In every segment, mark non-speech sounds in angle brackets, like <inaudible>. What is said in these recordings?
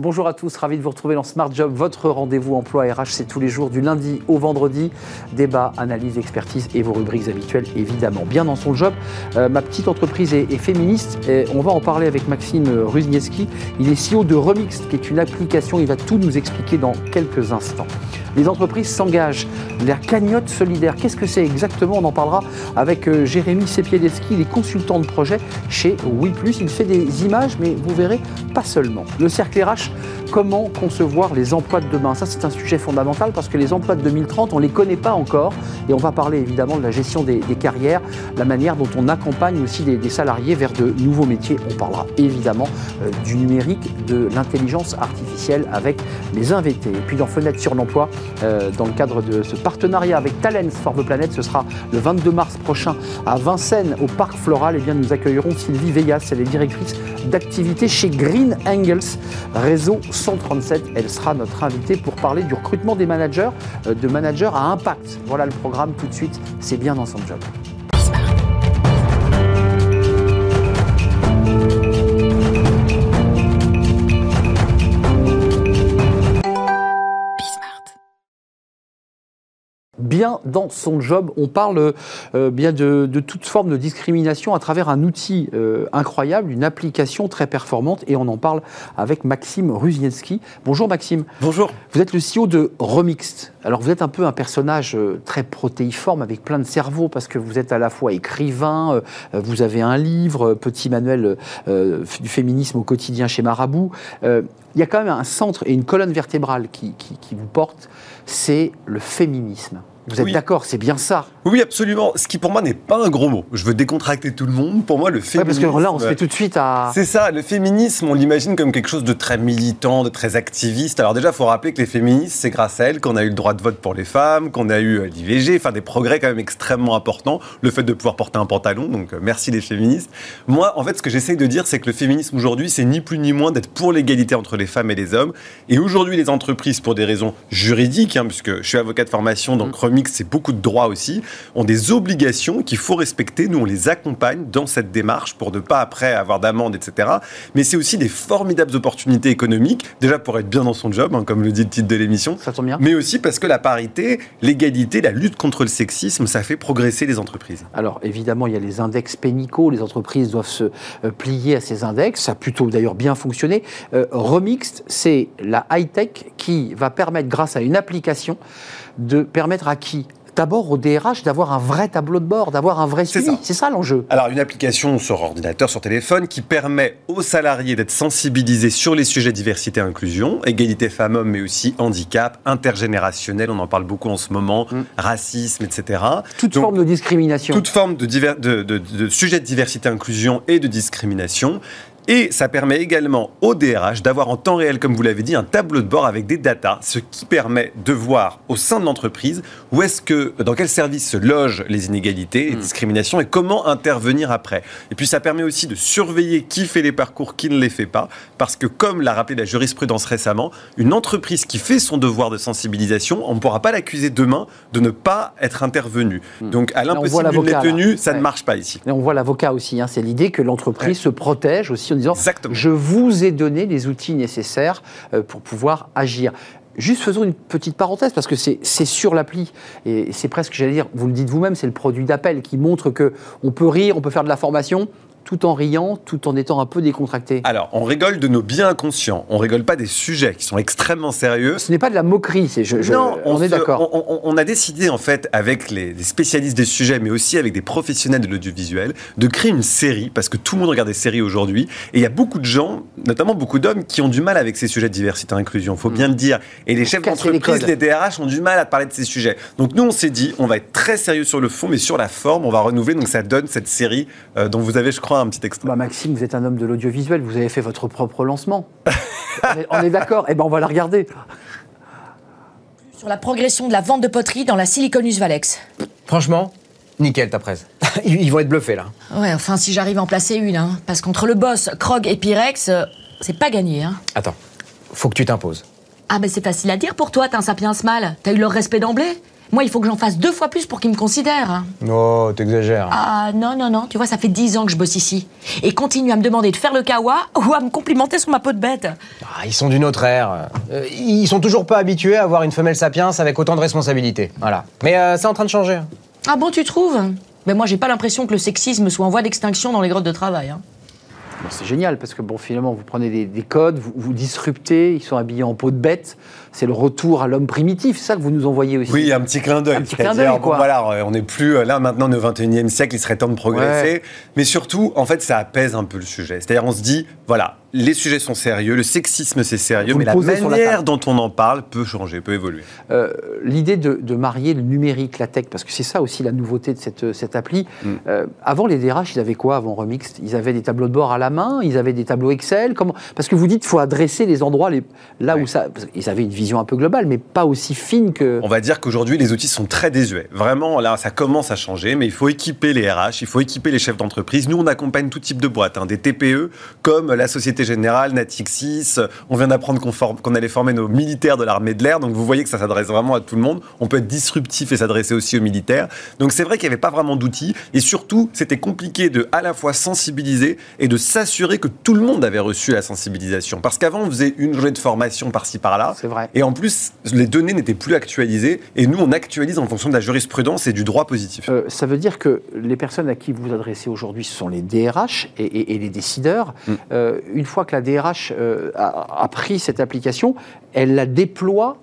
Bonjour à tous, ravi de vous retrouver dans Smart Job, votre rendez-vous emploi RH, c'est tous les jours du lundi au vendredi. Débat, analyse, expertise et vos rubriques habituelles évidemment. Bien dans son job, euh, ma petite entreprise est, féministe et on va en parler avec Maxime Ruznieski. Il est CEO de Remix, qui est une application, il va tout nous expliquer dans quelques instants. Les entreprises s'engagent. La cagnotte solidaire, qu'est-ce que c'est exactement? On en parlera avec euh, Jérémy Sepiedeski, il est consultant de projet chez WePlus. Il fait des images, mais vous verrez, pas seulement. Le cercle RH 嗯。Comment concevoir les emplois de demain Ça, c'est un sujet fondamental parce que les emplois de 2030, on ne les connaît pas encore. Et on va parler évidemment de la gestion des, carrières, la manière dont on accompagne aussi des, salariés vers de nouveaux métiers. On parlera évidemment euh, du numérique, de l'intelligence artificielle avec les invités. Et puis dans Fenêtre sur l'emploi, euh, dans le cadre de ce partenariat avec Talents for the Planet, ce sera le 22 mars prochain à Vincennes, au Parc Floral. Et eh bien, nous accueillerons Sylvie Vegas, elle est directrice d'activité chez Green Angles, réseau 137. Elle sera notre invitée pour parler du recrutement des managers, euh, de managers à impact. Voilà le programme tout de suite, c'est bien dans son job. Bien dans son job. On parle euh, bien de, toute forme de discrimination à travers un outil euh, incroyable, une application très performante, et on en parle avec Maxime Ruzienski. Bonjour Maxime. Bonjour. Vous êtes le CEO de Remixed. Alors vous êtes un peu un personnage euh, très protéiforme avec plein de cerveaux parce que vous êtes à la fois écrivain, vous avez un livre, petit manuel du féminisme au quotidien chez Marabout. il y a quand même un centre et une colonne vertébrale qui vous porte, c'est le féminisme. Vous êtes d'accord, c'est bien ça Oui, absolument. Ce qui pour moi n'est pas un gros mot. Je veux décontracter tout le monde. Pour moi, le féminisme. parce que là, on se fait tout de suite à. C'est ça. Le féminisme, on l'imagine comme quelque chose de très militant, de très activiste. Alors déjà, il faut rappeler que les féministes, c'est grâce à elles qu'on a eu le droit de vote pour les femmes, qu'on a eu euh, l'IVG, enfin des progrès quand même extrêmement importants. Le fait de pouvoir porter un pantalon. Donc euh, merci les féministes. Moi, en fait, ce que j'essaye de dire, c'est que le féminisme aujourd'hui, c'est ni plus ni moins d'être pour l'égalité entre les femmes et les hommes. Et aujourd'hui, les entreprises, pour des raisons juridiques, hein, puisque je suis avocat de formation, donc mmh c'est beaucoup de droits aussi, ont des obligations qu'il faut respecter. Nous, on les accompagne dans cette démarche pour ne pas après avoir d'amende, etc. Mais c'est aussi des formidables opportunités économiques, déjà pour être bien dans son job, hein, comme le dit le titre de l'émission. Ça tombe bien. Mais aussi parce que la parité, l'égalité, la lutte contre le sexisme, ça fait progresser les entreprises. Alors évidemment, il y a les index pénicaux, les entreprises doivent se euh, plier à ces index, ça a plutôt d'ailleurs bien fonctionné. Euh, Remixed, c'est la high-tech qui va permettre, grâce à une application, de permettre à qui d'abord au DRH d'avoir un vrai tableau de bord, d'avoir un vrai suivi. C'est ça, l'enjeu. Alors une application sur ordinateur, sur téléphone, qui permet aux salariés d'être sensibilisés sur les sujets diversité et inclusion, égalité femmes-hommes, mais aussi handicap, intergénérationnel, on en parle beaucoup en ce moment, mm. racisme, etc. Toute forme de discrimination. Toute forme de, de, de, de sujets de diversité, inclusion et de discrimination. Et ça permet également au DRH d'avoir en temps réel, comme vous l'avez dit, un tableau de bord avec des datas, ce qui permet de voir au sein de l'entreprise où est-ce que, dans quel service se logent les inégalités, les hmm. discriminations et comment intervenir après. Et puis ça permet aussi de surveiller qui fait les parcours, qui ne les fait pas, parce que comme l'a rappelé la jurisprudence récemment, une entreprise qui fait son devoir de sensibilisation, on ne pourra pas l'accuser demain de ne pas être intervenue. Hmm. Donc à l'impossible tenue, ça ne marche pas ici. Et on voit l'avocat aussi, hein. c'est l'idée que l'entreprise se protège aussi disant Je vous ai donné les outils nécessaires euh, pour pouvoir agir. Juste faisons une petite parenthèse, parce que c'est sur l'appli, et c'est presque, j'allais dire, vous le dites vous-même, c'est le produit d'appel qui montre que on peut rire, on peut faire de la formation, tout en riant, tout en étant un peu décontracté Alors, on rigole de nos biens inconscients. On rigole pas des sujets qui sont extrêmement sérieux. Ce n'est pas de la moquerie, c'est je, non, on, est d'accord. On, a décidé en fait avec les, spécialistes des sujets, mais aussi avec des professionnels de l'audiovisuel, de créer une série parce que tout le monde regarde des séries aujourd'hui et il y a beaucoup de gens, notamment beaucoup d'hommes, qui ont du mal avec ces sujets de diversité et inclusion. Faut bien le dire. Et les chefs d'entreprise, les, DRH ont du mal à parler de ces sujets. Donc nous, on s'est dit, on va être très sérieux sur le fond, mais sur la forme, on va renouveler. Donc ça donne cette série euh, dont vous avez, je crois, un petit extrait. Bah, Maxime, vous êtes un homme de l'audiovisuel, vous avez fait votre propre lancement. on est, d'accord Eh ben on va la regarder. Sur la progression de la vente de poterie dans la Siliconus Valex. Franchement, nickel ta presse. <laughs> Ils vont être bluffés là. Ouais, enfin si j'arrive à en placer une, hein, parce qu'entre le boss, Krog et Pyrex, euh, c'est pas gagné. Hein. Attends, faut que tu t'imposes. Ah mais c'est facile à dire pour toi, t'es un sapiens mal. T'as eu leur respect d'emblée Moi, il faut que j'en fasse deux fois plus pour qu'ils me considèrent. hein. Oh, t'exagères. Ah non, non, non, tu vois, ça fait dix ans que je bosse ici. Et continue à me demander de faire le kawa ou à me complimenter sur ma peau de bête. Ah, ils sont d'une autre ère. Euh, ils sont toujours pas habitués à avoir une femelle sapiens avec autant de responsabilités. Voilà. Mais euh, c'est en train de changer. Ah bon, tu trouves? Mais moi, j'ai pas l'impression que le sexisme soit en voie d'extinction dans les grottes de travail. hein. Bon, c'est génial parce que bon, finalement, vous prenez des, des codes, vous, vous disruptez, ils sont habillés en peau de bête. C'est le retour à l'homme primitif, c'est ça que vous nous envoyez aussi. Oui, un petit clin d'œil. Un petit clin d'œil, bon, quoi. voilà, on n'est plus euh, là maintenant, au 21e siècle, il serait temps de progresser. Mais surtout, en fait, ça apaise un peu le sujet. C'est-à-dire, on se dit, voilà, les sujets sont sérieux, le sexisme c'est sérieux, Vous mais la manière dont on en parle peut changer, peut évoluer. Euh, L'idée de, de marier le numérique, la tech, parce que c'est ça aussi la nouveauté de cette, cette appli. Mm. Euh, avant, les DRH, ils avaient quoi avant Remix? Ils avaient des tableaux de bord à la main, ils avaient des tableaux Excel? Comment? Parce que vous dites qu'il faut adresser les endroits les, là où ça. qu'ils avaient une vision un peu globale, mais pas aussi fine que. On va dire qu'aujourd'hui, les outils sont très désuets. Vraiment, là, ça commence à changer, mais il faut équiper les RH, il faut équiper les chefs d'entreprise. Nous, on accompagne tout type de boîtes, hein, des TPE, comme la Société Générale, Natixis. On vient d'apprendre qu'on forme- qu'on allait former nos militaires de l'armée de l'air, donc vous voyez que ça s'adresse vraiment à tout le monde. On peut être disruptif et s'adresser aussi aux militaires. Donc c'est vrai qu'il n'y avait pas vraiment d'outils, et surtout, c'était compliqué de à la fois sensibiliser et de s'assurer que tout le monde avait reçu la sensibilisation. Parce qu'avant, on faisait une journée de formation par-ci par-là, C'est vrai. et en plus, les données n'étaient plus actualisées. Et nous, on actualise en fonction de la jurisprudence et du droit positif. Euh, ça veut dire que les personnes à qui vous vous adressez aujourd'hui, ce sont les DRH et, et- et les décideurs. Mm. Euh, une fois que la DRH euh, a pris cette application, elle la déploie.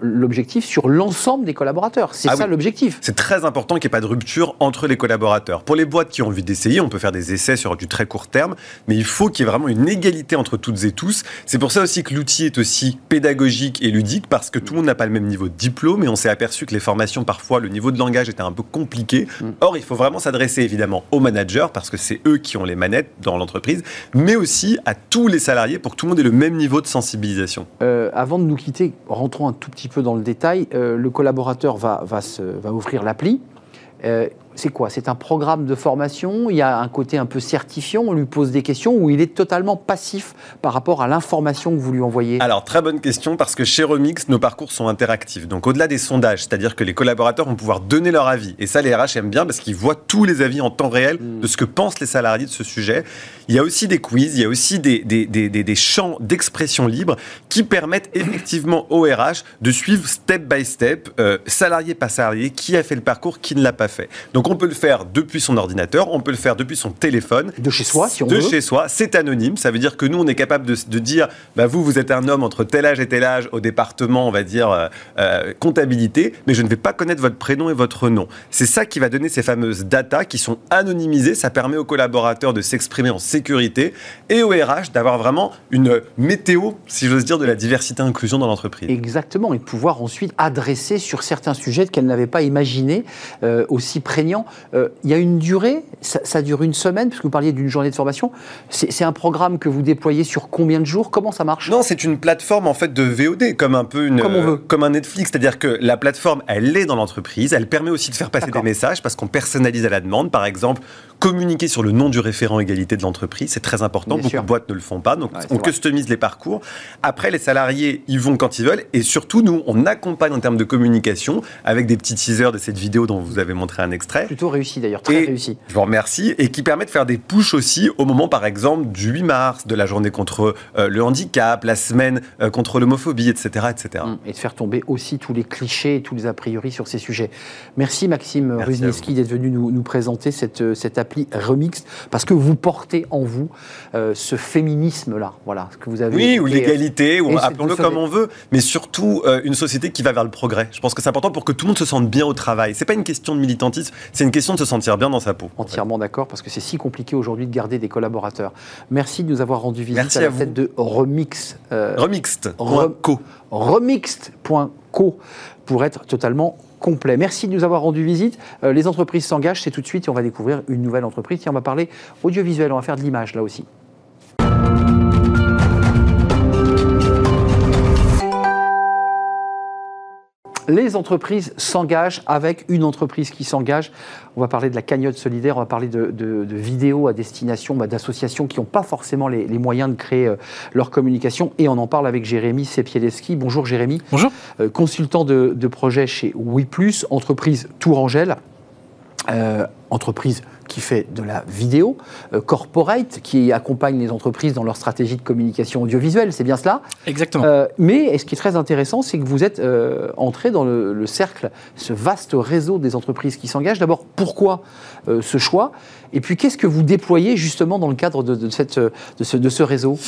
L'objectif sur l'ensemble des collaborateurs. C'est Ah ça oui. l'objectif. C'est très important qu'il n'y ait pas de rupture entre les collaborateurs. Pour les boîtes qui ont envie d'essayer, on peut faire des essais sur du très court terme, mais il faut qu'il y ait vraiment une égalité entre toutes et tous. C'est pour ça aussi que l'outil est aussi pédagogique et ludique, parce que tout le monde n'a pas le même niveau de diplôme, et on s'est aperçu que les formations, parfois, le niveau de langage était un peu compliqué. Or, il faut vraiment s'adresser évidemment aux managers, parce que c'est eux qui ont les manettes dans l'entreprise, mais aussi à tous les salariés pour que tout le monde ait le même niveau de sensibilisation. Euh, avant de nous quitter, rentrons un tout petit peu dans le détail. Euh, le collaborateur va, va, se- va ouvrir l'appli. C'est quoi? C'est un programme de formation? Il y a un côté un peu certifiant? On lui pose des questions ou il est totalement passif par rapport à l'information que vous lui envoyez? Alors, très bonne question, parce que chez Remix, nos parcours sont interactifs. Donc, au-delà des sondages, c'est-à-dire que les collaborateurs vont pouvoir donner leur avis. Et ça, les RH aiment bien parce qu'ils voient tous les avis en temps réel de ce que pensent les salariés de ce sujet. Il y a aussi des quiz, il y a aussi des, des, des, des- des champs d'expression libre qui permettent <coughs> effectivement au RH de suivre step by step, euh, salarié par salarié, qui a fait le parcours, qui ne l'a pas fait. Donc, on peut le faire depuis son ordinateur, on peut le faire depuis son téléphone. De chez soi, si on de veut. chez soi, c'est anonyme. Ça veut dire que nous, on est capable de, de dire, bah, vous, vous êtes un homme entre tel âge et tel âge au département, on va dire, euh, euh, comptabilité, mais je ne vais pas connaître votre prénom et votre nom. C'est ça qui va donner ces fameuses datas qui sont anonymisées. Ça permet aux collaborateurs de s'exprimer en sécurité et au RH d'avoir vraiment une météo, si j'ose dire, de la diversité et inclusion dans l'entreprise. Exactement, et de pouvoir ensuite adresser sur certains sujets qu'elle n'avait pas imaginés, euh, aussi prégnants. Euh, Il y a une durée, ça, ça dure une semaine, puisque vous parliez d'une journée de formation. C'est un programme que vous déployez sur combien de jours? Comment ça marche? Non, c'est une plateforme en fait de VOD, comme un peu une, Comme on veut. comme un Netflix. C'est-à-dire que la plateforme, elle est dans l'entreprise. Elle permet aussi de faire passer des messages parce qu'on personnalise à la demande. Par exemple, communiquer sur le nom du référent égalité de l'entreprise, c'est très important. Bien Beaucoup sûr. de boîtes ne le font pas, donc Ouais, on customise les parcours. Après, les salariés, ils vont quand ils veulent, et surtout nous, on accompagne en termes de communication avec des petits teasers de cette vidéo dont vous avez montré un extrait. Plutôt réussi d'ailleurs, très Et réussi. Je vous remercie. Et qui permet de faire des pushs aussi au moment, par exemple, du 8 mars, de la journée contre euh, le handicap, la semaine euh, contre l'homophobie, etc., etc. Hum, Et de faire tomber aussi tous les clichés et tous les a priori sur ces sujets. Merci Maxime Ruznicki d'être venu nous, nous présenter cette, euh, cette appli Remix, parce que vous portez en vous euh, ce féminisme-là, voilà, ce que vous avez Oui, ou l'égalité, ou appelons-le comme on veut, mais surtout une société qui va vers le progrès. Je pense que c'est important pour que tout le monde se sente bien au travail. C'est pas une question de militantisme, c'est une question de se sentir bien dans sa peau. Entièrement d'accord, parce que c'est si compliqué aujourd'hui de garder des collaborateurs. Merci de nous avoir rendu visite Merci à à la vous. tête de Remix. euh, Remixed. Re- Co. remixed.co pour être totalement complet. Merci de nous avoir rendu visite. Euh, les entreprises s'engagent, c'est tout de suite et on va découvrir une nouvelle entreprise. Tiens, on va parler audiovisuel, on va faire de l'image là aussi. Les entreprises s'engagent avec une entreprise qui s'engage. On va parler de la cagnotte solidaire, on va parler de, vidéos à destination bah, d'associations qui n'ont pas forcément les, moyens de créer euh, leur communication. Et on en parle avec Jérémy Sepielewski. Bonjour Jérémy. Bonjour. Euh, consultant de, projet chez WePlus, entreprise Tourangelle. Euh, entreprise qui fait de la vidéo, euh, Corporate, qui accompagne les entreprises dans leur stratégie de communication audiovisuelle, c'est bien cela? Exactement. Euh, mais ce qui est très intéressant, c'est que vous êtes euh, entré dans le, cercle, ce vaste réseau des entreprises qui s'engagent. D'abord, pourquoi ce choix? Et puis, qu'est-ce que vous déployez justement dans le cadre de, cette, de, ce, de ce réseau?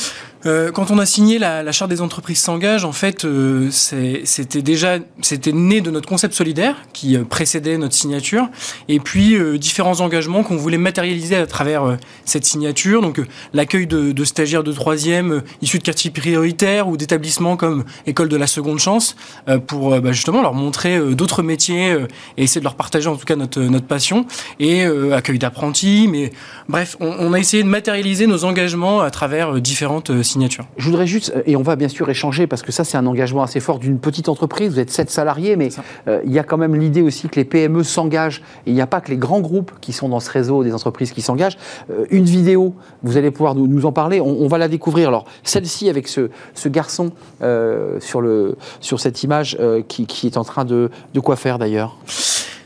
Quand on a signé la, charte des entreprises s'engagent, en fait, c'était déjà c'était né de notre concept solidaire qui précédait notre signature, et puis différents engagements qu'on voulait matérialiser à travers euh, cette signature. Donc euh, l'accueil de, stagiaires de troisième euh, issus de quartiers prioritaires ou d'établissements comme École de la Seconde Chance pour bah, justement leur montrer d'autres métiers et essayer de leur partager en tout cas notre, notre passion. Et accueil d'apprentis. Mais bref, on, a essayé de matérialiser nos engagements à travers différentes signatures. Je voudrais juste, et on va bien sûr échanger parce que ça c'est un engagement assez fort d'une petite entreprise. Vous êtes sept salariés, mais il y a quand même l'idée aussi que les PME s'engagent. Il n'y a pas que les grands groupes qui sont dans ce réseau des entreprises qui s'engagent. Euh, une vidéo, vous allez pouvoir nous, en parler, on, va la découvrir. Alors, celle-ci avec ce, garçon euh, sur, le, sur cette image euh, qui, est en train de, de quoi faire d'ailleurs?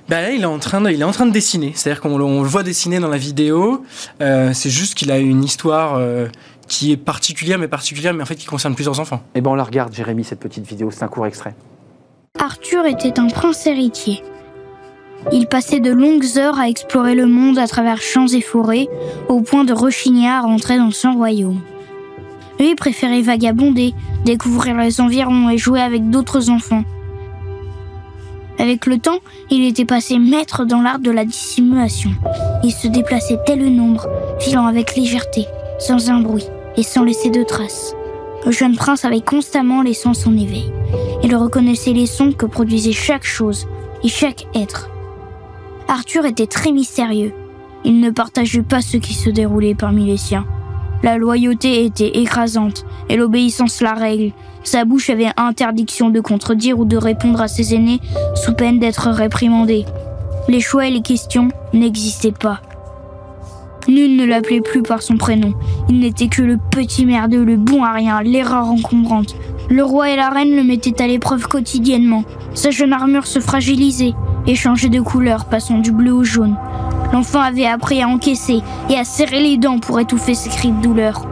Ben il est en train de, il est en train de dessiner. C'est-à-dire qu'on le voit dessiner dans la vidéo. c'est juste qu'il a une histoire qui est particulière, mais particulière, mais en fait qui concerne plusieurs enfants. Eh ben on la regarde, Jérémy, cette petite vidéo. C'est un court extrait. Arthur était un prince héritier. Il passait de longues heures à explorer le monde à travers champs et forêts, au point de rechigner à rentrer dans son royaume. Lui préférait vagabonder, découvrir les environs et jouer avec d'autres enfants. Avec le temps, il était passé maître dans l'art de la dissimulation. Il se déplaçait tel une ombre, filant avec légèreté, sans un bruit et sans laisser de traces. Le jeune prince avait constamment les sens en éveil. Il reconnaissait les sons que produisait chaque chose et chaque être. Arthur était très mystérieux. Il ne partageait pas ce qui se déroulait parmi les siens. La loyauté était écrasante et l'obéissance la règle. Sa bouche avait interdiction de contredire ou de répondre à ses aînés sous peine d'être réprimandé. Les choix et les questions n'existaient pas. Nul ne l'appelait plus par son prénom. Il n'était que le petit merdeux, le bon à rien, l'erreur encombrante. Le roi et la reine le mettaient à l'épreuve quotidiennement. Sa jeune armure se fragilisait et changeait de couleur, passant du bleu au jaune. L'enfant avait appris à encaisser et à serrer les dents pour étouffer ses cris de douleur.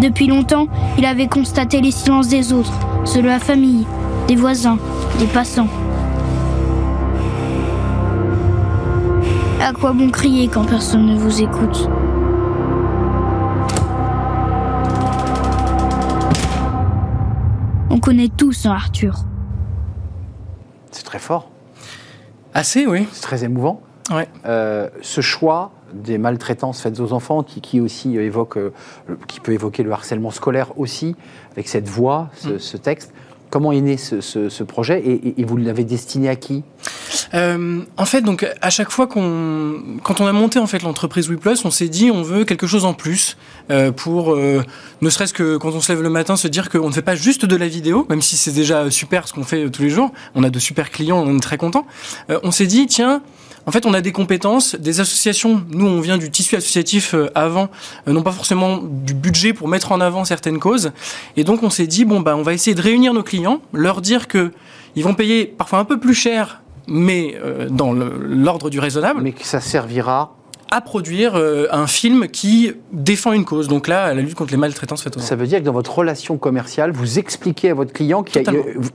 Depuis longtemps, il avait constaté les silences des autres, ceux de la famille, des voisins, des passants. À quoi bon crier quand personne ne vous écoute? On connaît tous Arthur. C'est très fort. Assez, oui. C'est très émouvant. Ouais. Euh, ce choix des maltraitances faites aux enfants, qui, qui aussi évoque, euh, qui peut évoquer le harcèlement scolaire aussi, avec cette voix, ce, mm. texte. Comment est né ce, projet et, vous l'avez destiné à qui? Euh, En fait, donc à chaque fois qu'on, quand on a monté en fait l'entreprise WePlus, on s'est dit on veut quelque chose en plus pour ne serait-ce que quand on se lève le matin se dire qu'on ne fait pas juste de la vidéo, même si c'est déjà super ce qu'on fait tous les jours. On a de super clients, on est très content. on s'est dit tiens en fait, on a des compétences, des associations. Nous, on vient du tissu associatif euh, avant, euh, non pas forcément du budget pour mettre en avant certaines causes. Et donc, on s'est dit bon bah, on va essayer de réunir nos clients, leur dire que ils vont payer parfois un peu plus cher, mais euh, dans l'ordre du raisonnable. Mais que ça servira à produire euh, un film qui défend une cause. Donc là, la lutte contre les maltraitances faites aux Ça veut dire que dans votre relation commerciale, vous expliquez à votre client qui,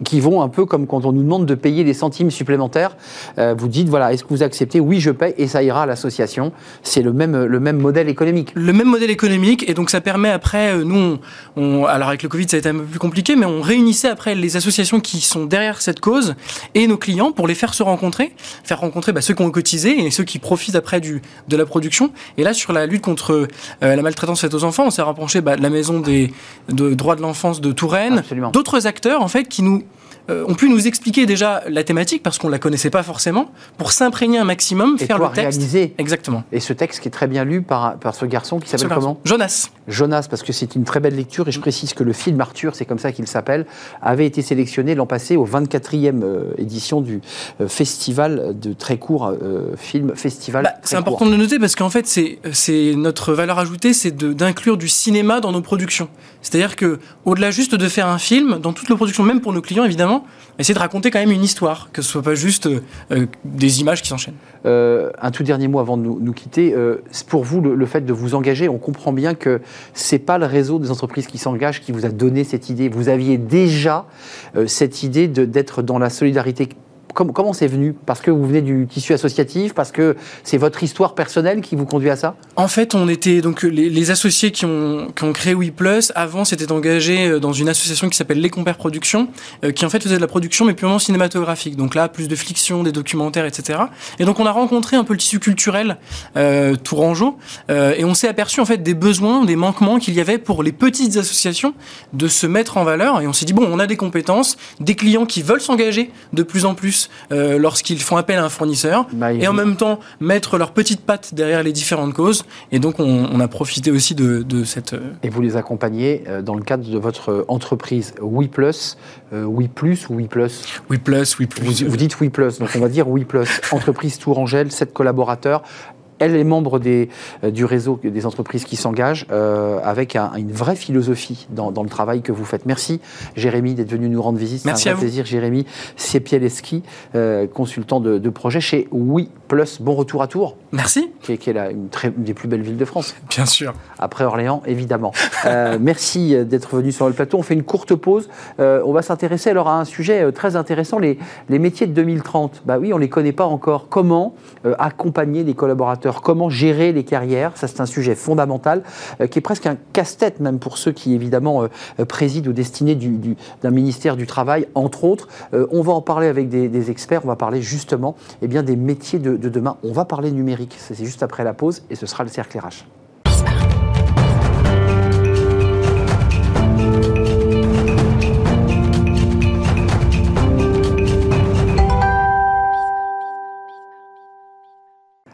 qui vont un peu comme quand on nous demande de payer des centimes supplémentaires. Euh, vous dites voilà, est-ce que vous acceptez? Oui, je paye et ça ira à l'association. C'est le même le même modèle économique. Le même modèle économique et donc ça permet après euh, nous on, alors avec le Covid ça a été un peu plus compliqué, mais on réunissait après les associations qui sont derrière cette cause et nos clients pour les faire se rencontrer, faire rencontrer bah, ceux qui ont cotisé et ceux qui profitent après du de la production. Et là, sur la lutte contre euh, la maltraitance faite aux enfants, on s'est rapproché bah, de la maison des de droits de l'enfance de Touraine, d'autres acteurs en fait qui nous euh, ont pu nous expliquer déjà la thématique parce qu'on la connaissait pas forcément, pour s'imprégner un maximum, Et faire le texte. réaliser. Exactement. Et ce texte qui est très bien lu par, par ce garçon qui s'appelle comment Jonas. Jonas, parce que c'est une très belle lecture et je précise que le film Arthur, c'est comme ça qu'il s'appelle, avait été sélectionné l'an passé au 24e euh, édition du euh, festival de très court film festival. Bah, c'est important de le noter parce qu'en fait, c'est, c'est notre valeur ajoutée, c'est d'inclure du cinéma dans nos productions. C'est-à-dire que, au-delà juste de faire un film, dans toutes nos productions, même pour nos clients évidemment, essayer de raconter quand même une histoire, que ce soit pas juste euh, euh, des images qui s'enchaînent. Euh, un tout dernier mot avant de nous, nous quitter. Pour vous, le, fait de vous engager, on comprend bien que c'est pas le réseau des entreprises qui s'engagent qui vous a donné cette idée. Vous aviez déjà cette idée d'être dans la solidarité. Com- comment c'est venu? Parce que vous venez du tissu associatif Parce que c'est votre histoire personnelle qui vous conduit à ça? En fait, on était donc les, les associés qui ont, qui ont créé WePlus. Avant, s'étaient engagés euh, dans une association qui s'appelle Les Compères Productions, euh, qui en fait faisait de la production mais purement cinématographique. Donc là, plus de fiction, des documentaires, etc. Et donc on a rencontré un peu le tissu culturel euh, tourangeau euh, et on s'est aperçu en fait des besoins, des manquements qu'il y avait pour les petites associations de se mettre en valeur. Et on s'est dit bon, on a des compétences, des clients qui veulent s'engager de plus en plus euh, lorsqu'ils font appel à un fournisseur Bah, et en même temps mettre leurs petites pattes derrière les différentes causes. Et donc, on, on a profité aussi de, de cette. euh, Et vous les accompagnez euh, dans le cadre de votre entreprise euh, WePlus ou WePlus? WePlus, WePlus. Vous, vous dites WePlus, donc on va dire WePlus. Entreprise Tourangelle, 7 collaborateurs. Elle est membre des, euh, du réseau des entreprises qui s'engagent euh, avec un- une vraie philosophie dans, dans le travail que vous faites. Merci Jérémy d'être venu nous rendre visite. C'est Merci un à vous. plaisir. Jérémy Siepieleski, euh, consultant de, de projet chez WePlus. Bon retour à Tours, Merci, qui est, qui est la- une, très- une des plus belles villes de France. bien sûr. Après Orléans, évidemment. Euh, <laughs> merci d'être venu sur le plateau. On fait une courte pause. On va s'intéresser alors à un sujet très intéressant, les, les métiers de 2030. Bah oui, on ne les connaît pas encore. Comment accompagner les collaborateurs Comment gérer les carrières? Ça, c'est un sujet fondamental euh, qui est presque un casse-tête même pour ceux qui, évidemment, euh, euh, président aux destinées du- du- d'un ministère du Travail, entre autres. On va en parler avec des, experts. On va parler justement eh des métiers de, de demain. On va parler numérique. C'est juste après la pause et ce sera le cercle RH.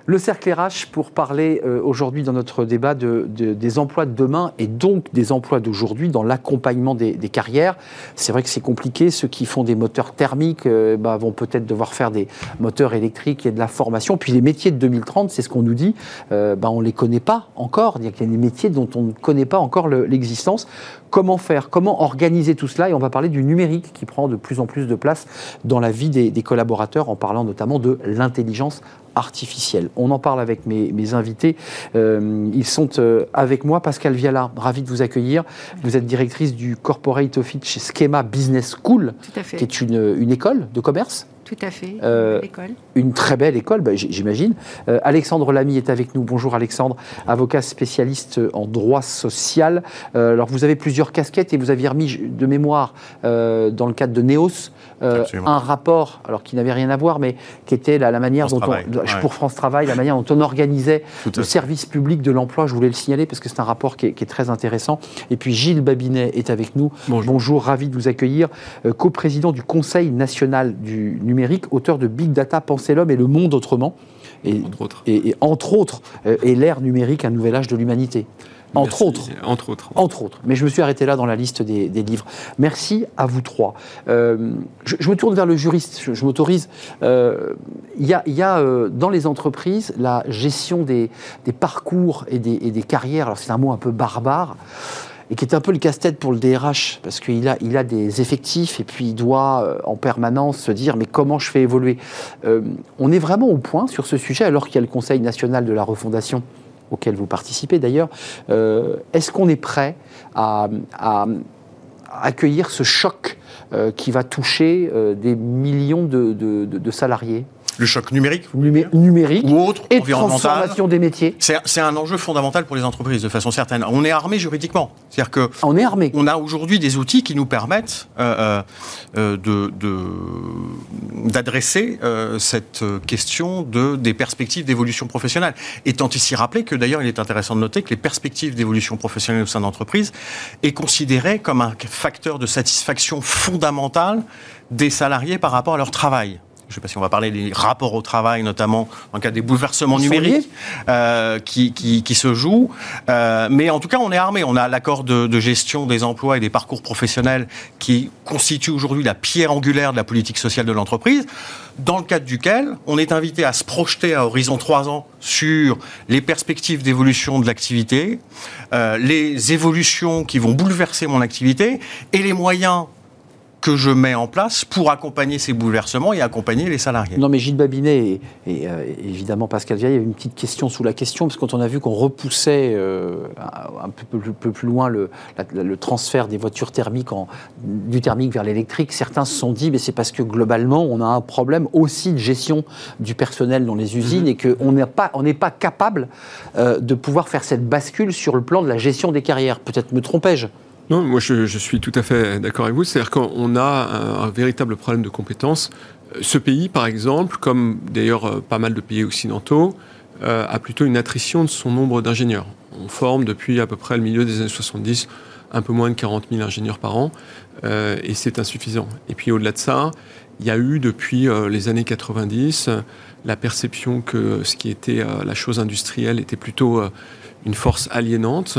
Le cercle RH pour parler euh, aujourd'hui dans notre débat de- de- des emplois de demain et donc des emplois d'aujourd'hui dans l'accompagnement des, carrières. C'est vrai que c'est compliqué. Ceux qui font des moteurs thermiques euh, bah, vont peut-être devoir faire des moteurs électriques et de la formation. Puis les métiers de 2030, c'est ce qu'on nous dit, euh, bah, on ne les connaît pas encore. Il y a des métiers dont on ne connaît pas encore le- l'existence. Comment faire Comment organiser tout cela? Et on va parler du numérique qui prend de plus en plus de place dans la vie des, des collaborateurs en parlant notamment de l'intelligence artificielle. On en parle avec mes, mes invités. Euh, ils sont euh, avec moi. Pascal Viala, ravi de vous accueillir. Vous êtes directrice du Corporate Office chez Schema Business School, qui est une, une école de commerce. Tout à fait. Euh, L'école. Une très belle école, bah, j'imagine. Euh, Alexandre Lamy est avec nous. Bonjour Alexandre, avocat spécialiste en droit social. Euh, alors vous avez plusieurs casquettes et vous aviez remis de mémoire euh, dans le cadre de Neos euh, un rapport, alors qui n'avait rien à voir, mais qui était la, la manière France dont Travail, on, ouais. pour France Travail, la manière dont on organisait le service public de l'emploi. Je voulais le signaler parce que c'est un rapport qui est, qui est très intéressant. Et puis Gilles Babinet est avec nous. Bonjour. ravi de vous accueillir. Euh, coprésident du Conseil national du numérique, auteur de Big Data, Penser l'homme et le monde autrement. Et, Entre autres. et, et entre autres, euh, et l'ère numérique, un nouvel âge de l'humanité. Entre autres. Entre autres. Entre autres. Mais je me suis arrêté là dans la liste des, des livres. Merci à vous trois. Euh, je, je me tourne vers le juriste, je, je m'autorise. Euh, Il y a, il y a, euh, dans les entreprises la gestion des, des parcours et des, et des carrières. Alors c'est un mot un peu barbare. Et qui est un peu le casse-tête pour le DRH, parce qu'il a, il a des effectifs et puis il doit euh, en permanence se dire mais comment je fais évoluer? Euh, On est vraiment au point sur ce sujet alors qu'il y a le Conseil national de la refondation auquel vous participez d'ailleurs. Euh, Est-ce qu'on est prêt à, accueillir ce choc qui va toucher des millions de salariés? Le choc numérique Numé- numérique ou autre, et transformation des métiers. C'est un enjeu fondamental pour les entreprises, de façon certaine. On est armé juridiquement. C'est-à-dire que On est armé. on a aujourd'hui des outils qui nous permettent euh, euh, de- de- d'adresser euh, cette question de, des perspectives d'évolution professionnelle. Étant ici rappelé que d'ailleurs, il est intéressant de noter que les perspectives d'évolution professionnelle au sein d'entreprise est considéré comme un facteur de satisfaction fondamentale des salariés par rapport à leur travail. Je ne sais pas si on va parler des rapports au travail, notamment dans le cadre des bouleversements numériques euh, qui, qui, qui se jouent. Euh, mais en tout cas, on est armé. On a l'accord de, de gestion des emplois et des parcours professionnels qui constitue aujourd'hui la pierre angulaire de la politique sociale de l'entreprise, dans le cadre duquel on est invité à se projeter à horizon 3 ans sur les perspectives d'évolution de l'activité, euh, les évolutions qui vont bouleverser mon activité et les moyens que je mets en place pour accompagner ces bouleversements et accompagner les salariés. Non, mais Gilles Babinet et, et, euh, évidemment Pascal Vial, il y avait une petite question sous la question, parce que quand on a vu qu'on repoussait euh, un peu, plus- peu plus loin le, la- le transfert des voitures thermiques en- du thermique vers l'électrique, certains se sont dit, mais c'est parce que globalement, on a un problème aussi de gestion du personnel dans les usines et qu'on n'est pas, on n'est pas capable euh, de pouvoir faire cette bascule sur le plan de la gestion des carrières. Peut-être me trompais-je Non, moi je, je suis tout à fait d'accord avec vous. C'est-à-dire qu'on a un, véritable problème de compétences. Euh, Ce pays, par exemple, comme d'ailleurs euh, pas mal de pays occidentaux, euh, a plutôt une attrition de son nombre d'ingénieurs. On forme depuis à peu près le milieu des années 70 un peu moins de 40 000 ingénieurs par an, et c'est insuffisant. Et puis au-delà de ça, il y a eu depuis les années 90 euh, la perception que ce qui était la chose industrielle était plutôt une force aliénante.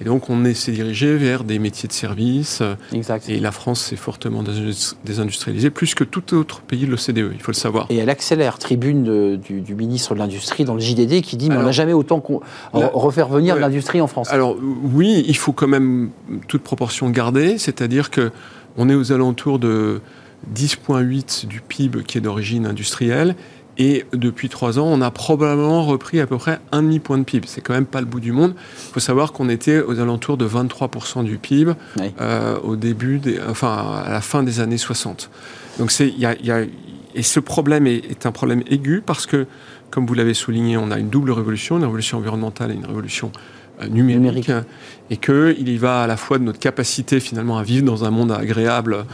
Et donc, on est- s'est dirigé vers des métiers de service. Exact. Et la France s'est fortement désindustri- désindustrialisée, plus que tout autre pays de l'OCDE, il faut le savoir. Et elle accélère, tribune de- du, du ministre de l'Industrie dans le JDD qui dit mais on n'a jamais autant la- refaire venir ouais. l'industrie en France. Alors, oui, il faut quand même toute proportion garder, c'est-à-dire que on est aux alentours de 10,8 du PIB qui est d'origine industrielle. Et depuis trois ans, on a probablement repris à peu près un demi-point de PIB. C'est quand même pas le bout du monde. Il faut savoir qu'on était aux alentours de 23% du PIB Oui. euh, au début, des, enfin à la fin des années 60. Donc c'est, y a, y a- et ce problème est, est un problème aigu parce que, comme vous l'avez souligné, on a une double révolution, une révolution environnementale et une révolution numérique, Numérique. et que il y va à la fois de notre capacité finalement à vivre dans un monde agréable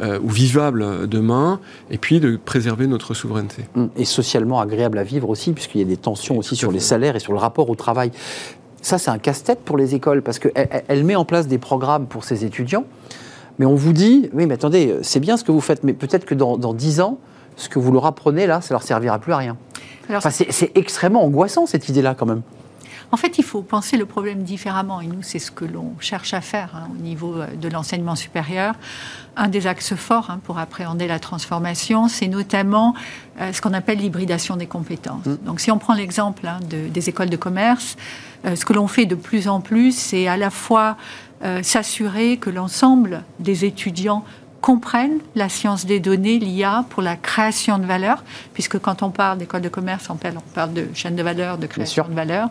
euh, ou vivable demain, et puis de préserver notre souveraineté. Hum, Et socialement agréable à vivre aussi, puisqu'il y a des tensions aussi sur les salaires et sur le rapport au travail. Ça, c'est un casse-tête pour les écoles, parce qu'elle elle- elle met en place des programmes pour ses étudiants, mais on vous dit, oui, mais attendez, c'est bien ce que vous faites, mais peut-être que dans, dans 10 ans, ce que vous leur apprenez là, ça leur servira plus à rien. Alors, Enfin, c'est c'est extrêmement angoissant, cette idée-là, quand même. En fait, il faut penser le problème différemment. Et nous, c'est ce que l'on cherche à faire hein, au niveau euh, de l'enseignement supérieur. Un des axes forts hein, pour appréhender la transformation, c'est notamment euh, ce qu'on appelle l'hybridation des compétences. Donc, si on prend l'exemple hein, de- des écoles de commerce, euh, ce que l'on fait de plus en plus, c'est à la fois euh, s'assurer que l'ensemble des étudiants comprennent la science des données, l'IA, pour la création de valeur, puisque quand on parle d'école de commerce, on parle, on parle de chaîne de valeur, de création de valeur.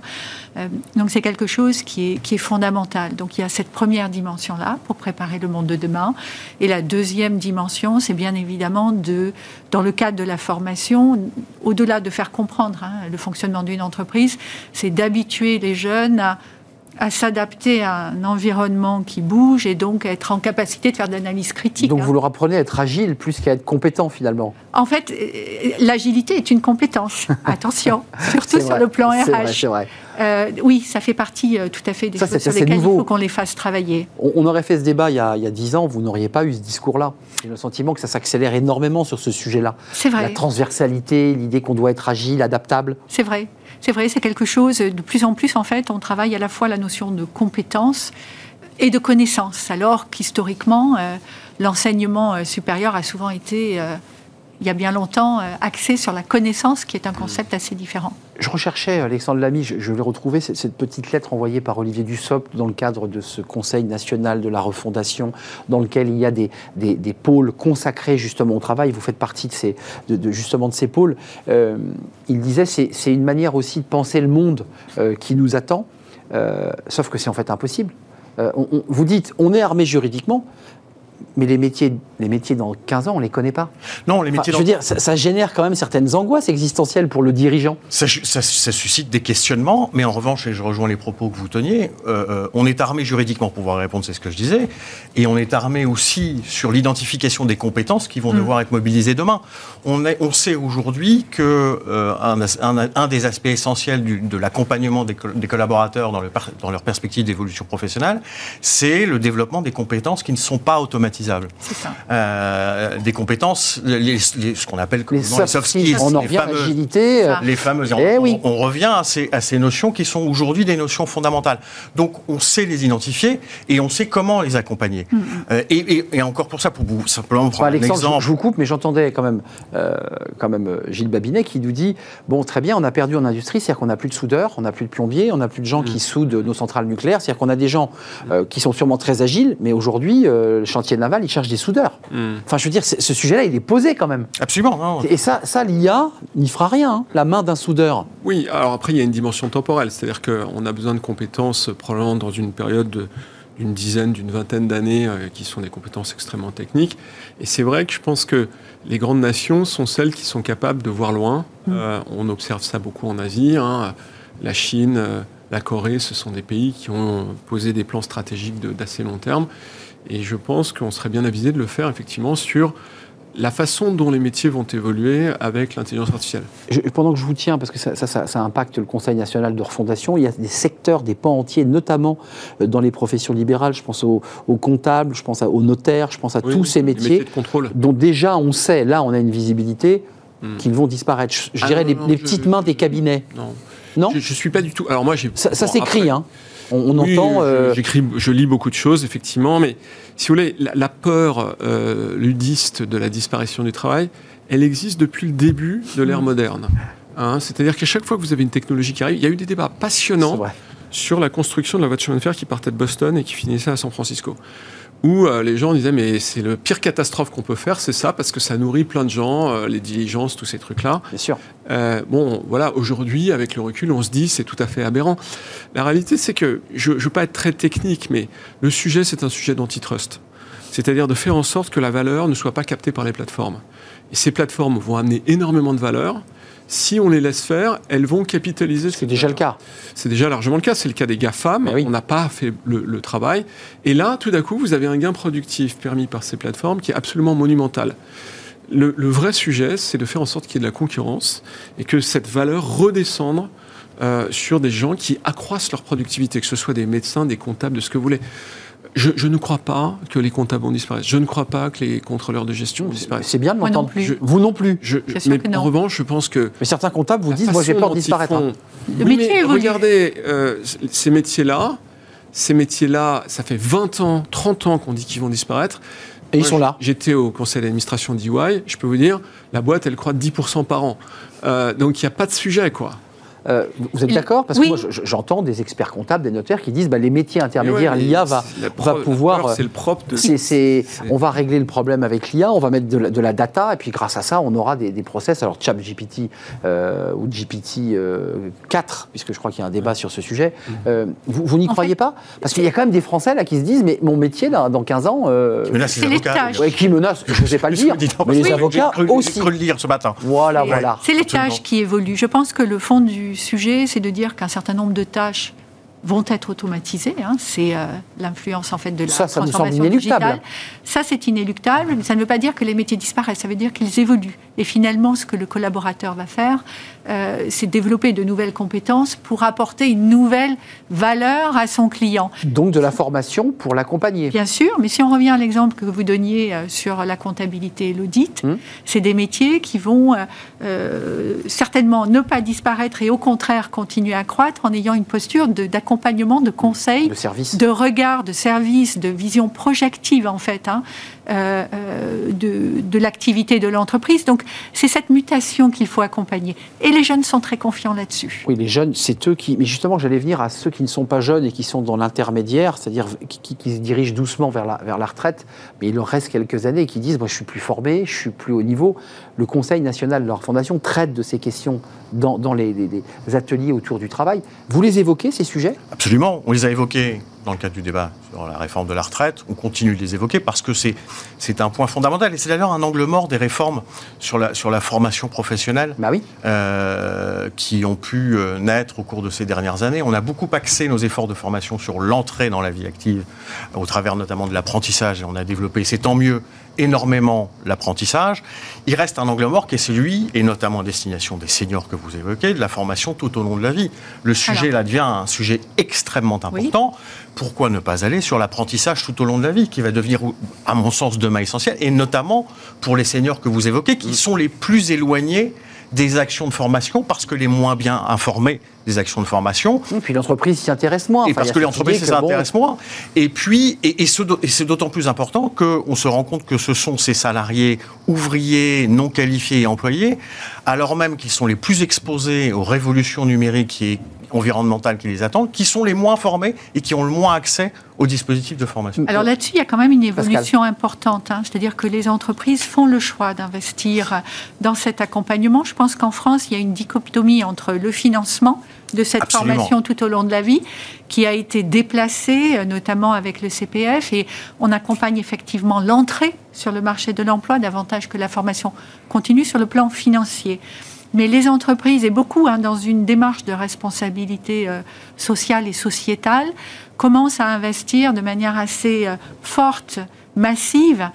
Euh, donc c'est quelque chose qui est, qui est fondamental. Donc il y a cette première dimension-là pour préparer le monde de demain. Et la deuxième dimension, c'est bien évidemment de, dans le cadre de la formation, au-delà de faire comprendre hein, le fonctionnement d'une entreprise, c'est d'habituer les jeunes à à s'adapter à un environnement qui bouge et donc à être en capacité de faire de l'analyse critique. Donc hein. vous leur apprenez à être agile plus qu'à être compétent, finalement. En fait, euh, l'agilité est une compétence. <laughs> Attention, surtout sur vrai, le plan vrai, RH. c'est vrai. Euh, oui, ça fait partie euh, tout à fait des Ça, choses sur assez lesquelles nouveau. il faut qu'on les fasse travailler. On, on aurait fait ce débat il y a, 10 ans, vous n'auriez pas eu ce discours-là. J'ai le sentiment que ça s'accélère énormément sur ce sujet-là. C'est vrai. La transversalité, l'idée qu'on doit être agile, adaptable. C'est vrai. C'est vrai, c'est quelque chose, de plus en plus, en fait, on travaille à la fois la notion de compétence et de connaissance, alors qu'historiquement, euh, l'enseignement euh, supérieur a souvent été, euh, il y a bien longtemps, euh, axé sur la connaissance, qui est un concept assez différent. Je recherchais, Alexandre Lamy, je, je vais retrouver cette, petite lettre envoyée par Olivier Dussopt dans le cadre de ce Conseil national de la refondation, dans lequel il y a des, des- pôles consacrés justement au travail. Vous faites partie de ces, justement de ces pôles. Euh, il disait c'est une manière aussi de penser le monde euh, qui nous attend, euh, sauf que c'est en fait impossible. Euh, vous dites on est armé juridiquement, mais les métiers, les métiers dans 15 ans, on ne les connaît pas. Non, les Enfin, métiers je veux dire, ça, ça génère quand même certaines angoisses existentielles pour le dirigeant. Ça, ça- ça suscite des questionnements, mais en revanche, et je rejoins les propos que vous teniez, euh, euh, on est armé juridiquement pour pouvoir répondre, c'est ce que je disais, et on est armé aussi sur l'identification des compétences qui vont devoir être mobilisées demain. On, est- on sait aujourd'hui que euh, un, as- un- un des aspects essentiels du- de l'accompagnement des, col- des collaborateurs dans, le dans leur perspective d'évolution professionnelle, c'est le développement des compétences qui ne sont pas automatisables. C'est ça. Euh, des compétences, les- les- ce qu'on appelle Les communément soft skills, on en les revient à fameux- l'agilité. euh, les fameuses. Eh on, oui. on revient à ces, à ces notions qui sont aujourd'hui des notions fondamentales. Donc, on sait les identifier et on sait comment les accompagner. Euh, et, et- et encore pour ça, pour vous simplement Enfin, prendre un Alexandre, je- exemple. je vous coupe, mais j'entendais quand même, euh, quand même Gilles Babinet qui nous dit bon, très bien, on a perdu en industrie, c'est-à-dire qu'on n'a plus de soudeurs, on n'a plus de plombiers, on n'a plus de gens qui soudent nos centrales nucléaires, c'est-à-dire qu'on a des gens euh, qui sont sûrement très agiles, mais aujourd'hui, euh, le chantier naval, il cherche des soudeurs. Enfin, je veux dire, ce sujet-là, il est posé quand même. Absolument. non. Et ça, ça l'IA n'y fera rien. hein. La main d'un soudeur. Oui, alors après, il y a une dimension temporelle, c'est-à-dire qu'on a besoin de compétences probablement dans une période de- d'une dizaine, d'une vingtaine d'années, euh, qui sont des compétences extrêmement techniques. Et c'est vrai que je pense que les grandes nations sont celles qui sont capables de voir loin. Euh, on observe ça beaucoup en Asie. hein. La Chine, euh, la Corée, ce sont des pays qui ont posé des plans stratégiques d'assez long terme. Et je pense qu'on serait bien avisé de le faire effectivement sur la façon dont les métiers vont évoluer avec l'intelligence artificielle. Je- pendant que je vous tiens, parce que ça, ça- ça- ça impacte le Conseil national de refondation, il y a des secteurs, des pans entiers, notamment euh, dans les professions libérales. Je pense aux, aux comptables, je pense aux notaires, je pense à Oui, tous ces les métiers de contrôle. dont déjà on sait, là on a une visibilité, Hmm. qu'ils vont disparaître. Je, je Ah dirais non, les, non, les je- petites mains des cabinets. Non, Non je, je suis pas du tout. Alors moi, j'ai. Ça, bon, s'écrit, hein. On, on Oui, entend. je- euh, J'écris, je lis beaucoup de choses, effectivement, mais si vous voulez, la, la peur euh, ludiste de la disparition du travail, elle existe depuis le début de l'ère moderne. Hein, C'est-à-dire qu'à chaque fois que vous avez une technologie qui arrive, il y a eu des débats passionnants sur la construction de la voie de chemin de fer qui partait de Boston et qui finissait à San Francisco. Où euh, les gens disaient, mais c'est le pire catastrophe qu'on peut faire, c'est ça, parce que ça nourrit plein de gens, euh, les diligences, tous ces trucs-là. Bien sûr. Euh, bon, voilà, aujourd'hui, avec le recul, on se dit c'est tout à fait aberrant. La réalité, c'est que je ne veux pas être très technique, mais le sujet, c'est un sujet d'antitrust. C'est-à-dire de faire en sorte que la valeur ne soit pas captée par les plateformes. Et ces plateformes vont amener énormément de valeur. Si on les laisse faire, elles vont capitaliser. C'est déjà le cas. C'est déjà largement le cas. C'est le cas des GAFAM. Mais oui. On n'a pas fait le, le travail. Et là, tout d'un coup, vous avez un gain productif permis par ces plateformes qui est absolument monumental. Le, le vrai sujet, c'est de faire en sorte qu'il y ait de la concurrence et que cette valeur redescende euh, sur des gens qui accroissent leur productivité, que ce soit des médecins, des comptables, de ce que vous voulez. Je, je ne crois pas que les comptables vont disparaître. Je ne crois pas que les contrôleurs de gestion vont disparaître. C'est bien de. Je- Vous non plus. Je- mais non. en revanche, je pense que Mais certains comptables vous disent moi j'ai peur de disparaître. hein. font- Le Oui, métier mais regardez, euh, ces métiers-là, ces métiers-là, ça fait 20 ans, 30 ans qu'on dit qu'ils vont disparaître. Et ils sont là. J'étais au conseil d'administration d'EY, je peux vous dire, la boîte, elle croît de 10% par an. Euh, donc il n'y a pas de sujet, quoi. Euh, vous êtes d'accord? Parce oui. que moi je- j'entends des experts comptables, des notaires qui disent bah, les métiers intermédiaires, ouais, l'IA va, pouvoir. euh, C'est le propre de. C'est- C'est- on va régler le problème avec l'IA, on va mettre de la, de la data, et puis grâce à ça, on aura des, des process. Alors, ChatGPT euh, ou GPT euh, 4, puisque je crois qu'il y a un débat sur ce sujet, Mm. euh, vous, vous n'y croyez fait, pas? Parce qu'il y a quand même des Français là qui se disent mais mon métier là, dans 15 ans. euh, c'est C'est les avocats. tâches. ouais, qui menace Je ne sais pas le dire, mais les avocats aussi. Cru le lire ce matin. Voilà, voilà. C'est les tâches qui évoluent. Je pense que le fond du c'est de dire qu'un certain nombre de tâches vont être automatisées. hein. C'est euh, l'influence en fait de la Ça, ça transformation inéluctable. digitale. Ça, c'est inéluctable, mais ça ne veut pas dire que les métiers disparaissent. Ça veut dire qu'ils évoluent. Et finalement, ce que le collaborateur va faire, euh, c'est développer de nouvelles compétences pour apporter une nouvelle valeur à son client. Donc de la formation pour l'accompagner. Bien sûr, mais si on revient à l'exemple que vous donniez euh, sur la comptabilité et l'audit, Hum. c'est des métiers qui vont euh, certainement ne pas disparaître et au contraire continuer à croître en ayant une posture de- d'accompagnement, de, conseil, Le service. de regard, de service, de vision projective en fait hein, de, de l'activité de l'entreprise. Donc c'est cette mutation qu'il faut accompagner. Et les jeunes sont très confiants là-dessus. Oui, les jeunes, c'est eux qui. Mais justement, j'allais venir à ceux qui ne sont pas jeunes et qui sont dans l'intermédiaire, c'est-à-dire qui, qui- qui se dirigent doucement vers la, vers la retraite, mais il leur reste quelques années et qui disent Moi, je suis plus formé, je suis plus haut niveau. Le Conseil national de leur fondation traite de ces questions dans, dans les, les- les ateliers autour du travail. Vous les évoquez, ces sujets? Absolument, on les a évoqués dans le cadre du débat sur la réforme de la retraite. On continue de les évoquer parce que c'est, c'est un point fondamental. Et c'est d'ailleurs un angle mort des réformes sur la, sur la formation professionnelle Bah oui. euh, qui ont pu euh, naître au cours de ces dernières années. On a beaucoup axé nos efforts de formation sur l'entrée dans la vie active, au travers notamment de l'apprentissage. Et on a développé, c'est tant mieux, énormément l'apprentissage. Il reste un angle mort qui est celui, et notamment à destination des seniors que vous évoquez, de la formation tout au long de la vie. Le sujet Alors. là devient un sujet extrêmement important. Pourquoi ne pas aller sur l'apprentissage tout au long de la vie, qui va devenir, à mon sens, demain essentiel, et notamment pour les seniors que vous évoquez, qui sont les plus éloignés des actions de formation parce que les moins bien informés des actions de formation Et puis l'entreprise s'y intéresse moins. et Enfin, parce que l'entreprise bon, s'intéresse moins. Et puis, et c'est d'autant plus important qu'on se rend compte que ce sont ces salariés ouvriers, non qualifiés et employés, alors même qu'ils sont les plus exposés aux révolutions numériques et environnementales qui les attendent, qui sont les moins formés et qui ont le moins accès aux dispositifs de formation. Alors là-dessus, il y a quand même une Pascal. évolution importante. hein. C'est-à-dire que les entreprises font le choix d'investir dans cet accompagnement. Je pense qu'en France, il y a une dichotomie entre le financement de cette Absolument. formation tout au long de la vie, qui a été déplacée, euh, notamment avec le CPF, et on accompagne effectivement l'entrée sur le marché de l'emploi davantage que la formation continue sur le plan financier. Mais les entreprises, et beaucoup hein, dans une démarche de responsabilité euh, sociale et sociétale, commencent à investir de manière assez euh, forte, massive,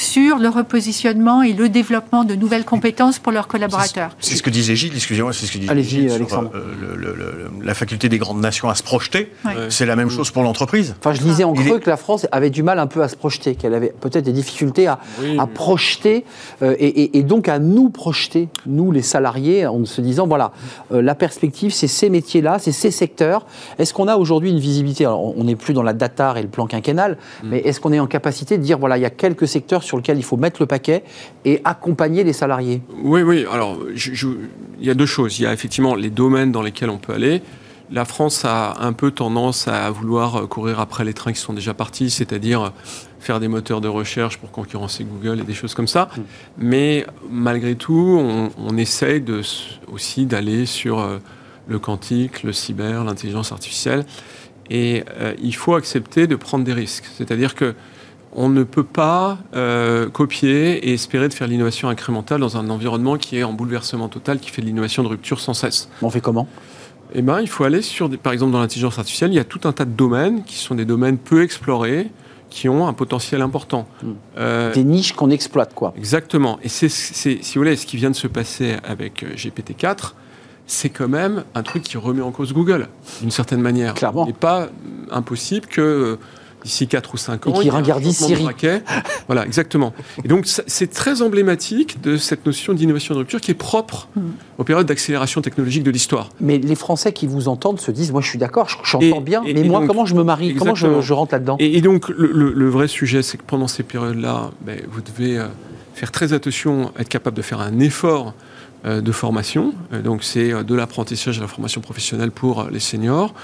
sur le repositionnement et le développement de nouvelles compétences pour leurs collaborateurs. C'est ce que disait Gilles, excusez-moi, c'est ce que disait Gilles sur, Alexandre. euh, le- le- le- la faculté des grandes nations à se projeter. Ouais. C'est la même chose pour l'entreprise. Enfin, je lisais en creux est- que la France avait du mal un peu à se projeter, qu'elle avait peut-être des difficultés à, à projeter euh, et, et- et donc à nous projeter, nous les salariés, en se disant voilà, euh, la perspective, c'est ces métiers-là, c'est ces secteurs. Est-ce qu'on a aujourd'hui une visibilité? Alors, On n'est plus dans la datar et le plan quinquennal, mais est-ce qu'on est en capacité de dire voilà, il y a quelques secteurs sur lesquels il faut mettre le paquet et accompagner les salariés Oui, oui. Alors, je- je- il y a deux choses. Il y a effectivement les domaines dans lesquels on peut aller. La France a un peu tendance à vouloir euh, courir après les trains qui sont déjà partis, c'est-à-dire faire des moteurs de recherche pour concurrencer Google et des choses comme ça. Mais malgré tout, on, on essaye de, aussi d'aller sur euh, le quantique, le cyber, l'intelligence artificielle. Et euh, il faut accepter de prendre des risques. C'est-à-dire que on ne peut pas euh, copier et espérer de faire l'innovation incrémentale dans un environnement qui est en bouleversement total, qui fait de l'innovation de rupture sans cesse. On fait comment? Eh ben, il faut aller sur, des, par exemple, dans l'intelligence artificielle, il y a tout un tas de domaines qui sont des domaines peu explorés, qui ont un potentiel important. Hmm. Euh, Des niches qu'on exploite, quoi. Exactement. Et c'est, c'est- si vous voulez, ce qui vient de se passer avec euh, GPT-4, c'est quand même un truc qui remet en cause Google, d'une certaine manière. Clairement. Il n'est pas euh, impossible que euh, d'ici 4 ou 5 ans, Et qui ringardise braquet. voilà, exactement. Et donc, c'est très emblématique de cette notion d'innovation de rupture qui est propre Hmm. aux périodes d'accélération technologique de l'histoire. Mais les Français qui vous entendent se disent moi je suis d'accord, je- j'entends bien, et- mais et moi donc- comment je me marie, comment je, rentre là-dedans? Et, et donc, le, le- le vrai sujet, c'est que pendant ces périodes-là, ben, vous devez euh, faire très attention, être capable de faire un effort euh, de formation. Euh, donc, c'est de l'apprentissage à la formation professionnelle pour les seniors.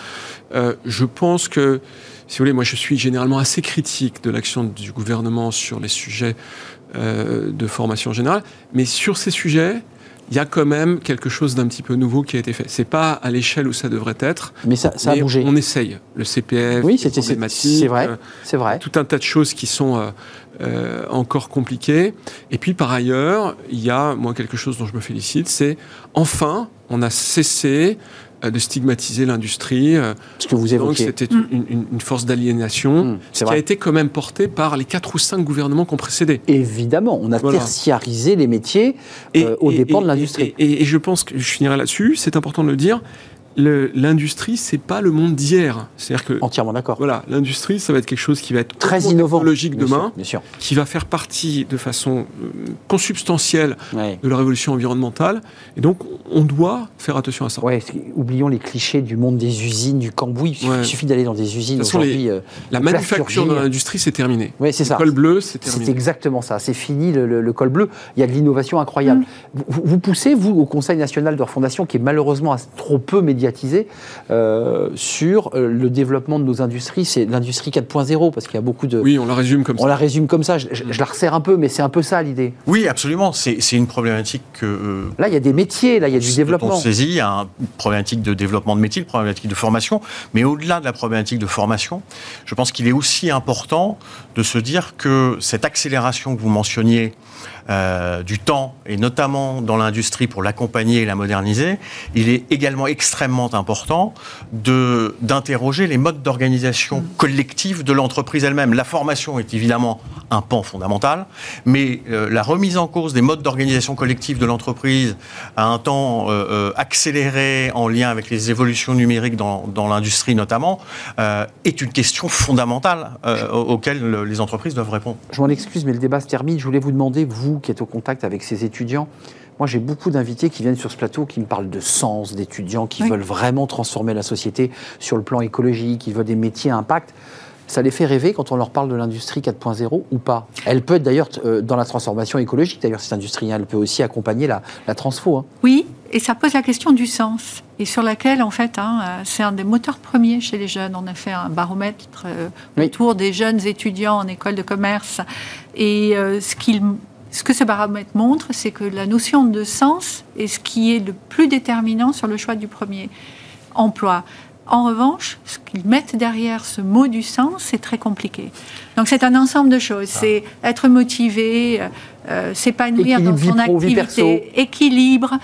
Je pense que, si vous voulez, moi, je suis généralement assez critique de l'action du gouvernement sur les sujets euh, de formation générale, mais sur ces sujets, il y a quand même quelque chose d'un petit peu nouveau qui a été fait. C'est pas à l'échelle où ça devrait être. Mais ça, ça a bougé. On essaye. Le CPF, Oui, c'est vrai, euh, c'est vrai. tout un tas de choses qui sont euh, euh, encore compliquées. Et puis par ailleurs, il y a, moi, quelque chose dont je me félicite, c'est enfin, on a cessé de stigmatiser l'industrie. euh, Ce que vous donc évoquez. c'était une, une- une force d'aliénation Mmh, qui a été quand même portée par les quatre ou cinq gouvernements qui ont précédé. Évidemment, on a Voilà. tertiarisé les métiers euh, aux dépens de l'industrie. Et, et- et je pense que je finirai là-dessus, c'est important de le dire, l'industrie, c'est pas le monde d'hier. C'est-à-dire que Entièrement d'accord. voilà, l'industrie, ça va être quelque chose qui va être Très innovant. Bien demain. sûr, Bien sûr. qui va faire partie de façon euh, consubstantielle Ouais. de la révolution environnementale. Et donc, on doit faire attention à ça. Ouais, c'est- oublions les clichés du monde des usines, du cambouis. Il suffit, Ouais. il suffit d'aller dans des usines aujourd'hui. euh, La manufacture dans l'industrie, c'est terminé. Ouais, c'est Le ça. col bleu, c'est C'est terminé. exactement ça. C'est fini le, le- le col bleu. Il y a de l'innovation incroyable. Vous, vous poussez, vous, au Conseil national de refondation, qui est malheureusement trop peu médiatisé, médiatisé euh, sur euh, le développement de nos industries. C'est l'industrie 4.0 parce qu'il y a beaucoup de. Oui, on la résume comme On ça. la résume comme ça. Je, je- je la resserre un peu, mais c'est un peu ça l'idée. Oui, absolument. C'est une problématique que. euh, Là, il y a des métiers, là, il y a du développement. On saisit, il y a un- une problématique de développement de métier, une problématique de formation, mais au-delà de la problématique de formation, je pense qu'il est aussi important de se dire que cette accélération que vous mentionniez euh, du temps, et notamment dans l'industrie pour l'accompagner et la moderniser, il est également extrêmement important d'interroger les modes d'organisation collective de l'entreprise elle-même. La formation est évidemment un pan fondamental, mais euh, la remise en cause des modes d'organisation collective de l'entreprise à un temps euh, accéléré en lien avec les évolutions numériques dans, dans l'industrie notamment, euh, est une question fondamentale euh, au- auquel le- les entreprises doivent répondre. Je m'en excuse, mais le débat se termine. Je voulais vous demander, vous qui êtes au contact avec ces étudiants, moi j'ai beaucoup d'invités qui viennent sur ce plateau qui me parlent de sens, d'étudiants qui Oui. veulent vraiment transformer la société sur le plan écologique, qui veulent des métiers à impact. Ça les fait rêver quand on leur parle de l'industrie 4.0 ou pas Elle peut être d'ailleurs euh, dans la transformation écologique, d'ailleurs cette industrie, hein, elle peut aussi accompagner la, la transfo. hein. Oui, et ça pose la question du sens, et sur laquelle, en fait, hein, euh, c'est un des moteurs premiers chez les jeunes. On a fait un baromètre euh, Oui. autour des jeunes étudiants en école de commerce, et euh, ce, qu'il- ce que ce baromètre montre, c'est que la notion de sens est ce qui est le plus déterminant sur le choix du premier emploi. En revanche, ce qu'ils mettent derrière ce mot du sens, c'est très compliqué. Donc c'est un ensemble de choses. C'est être motivé, euh, euh, s'épanouir dans son pro, activité, équilibre.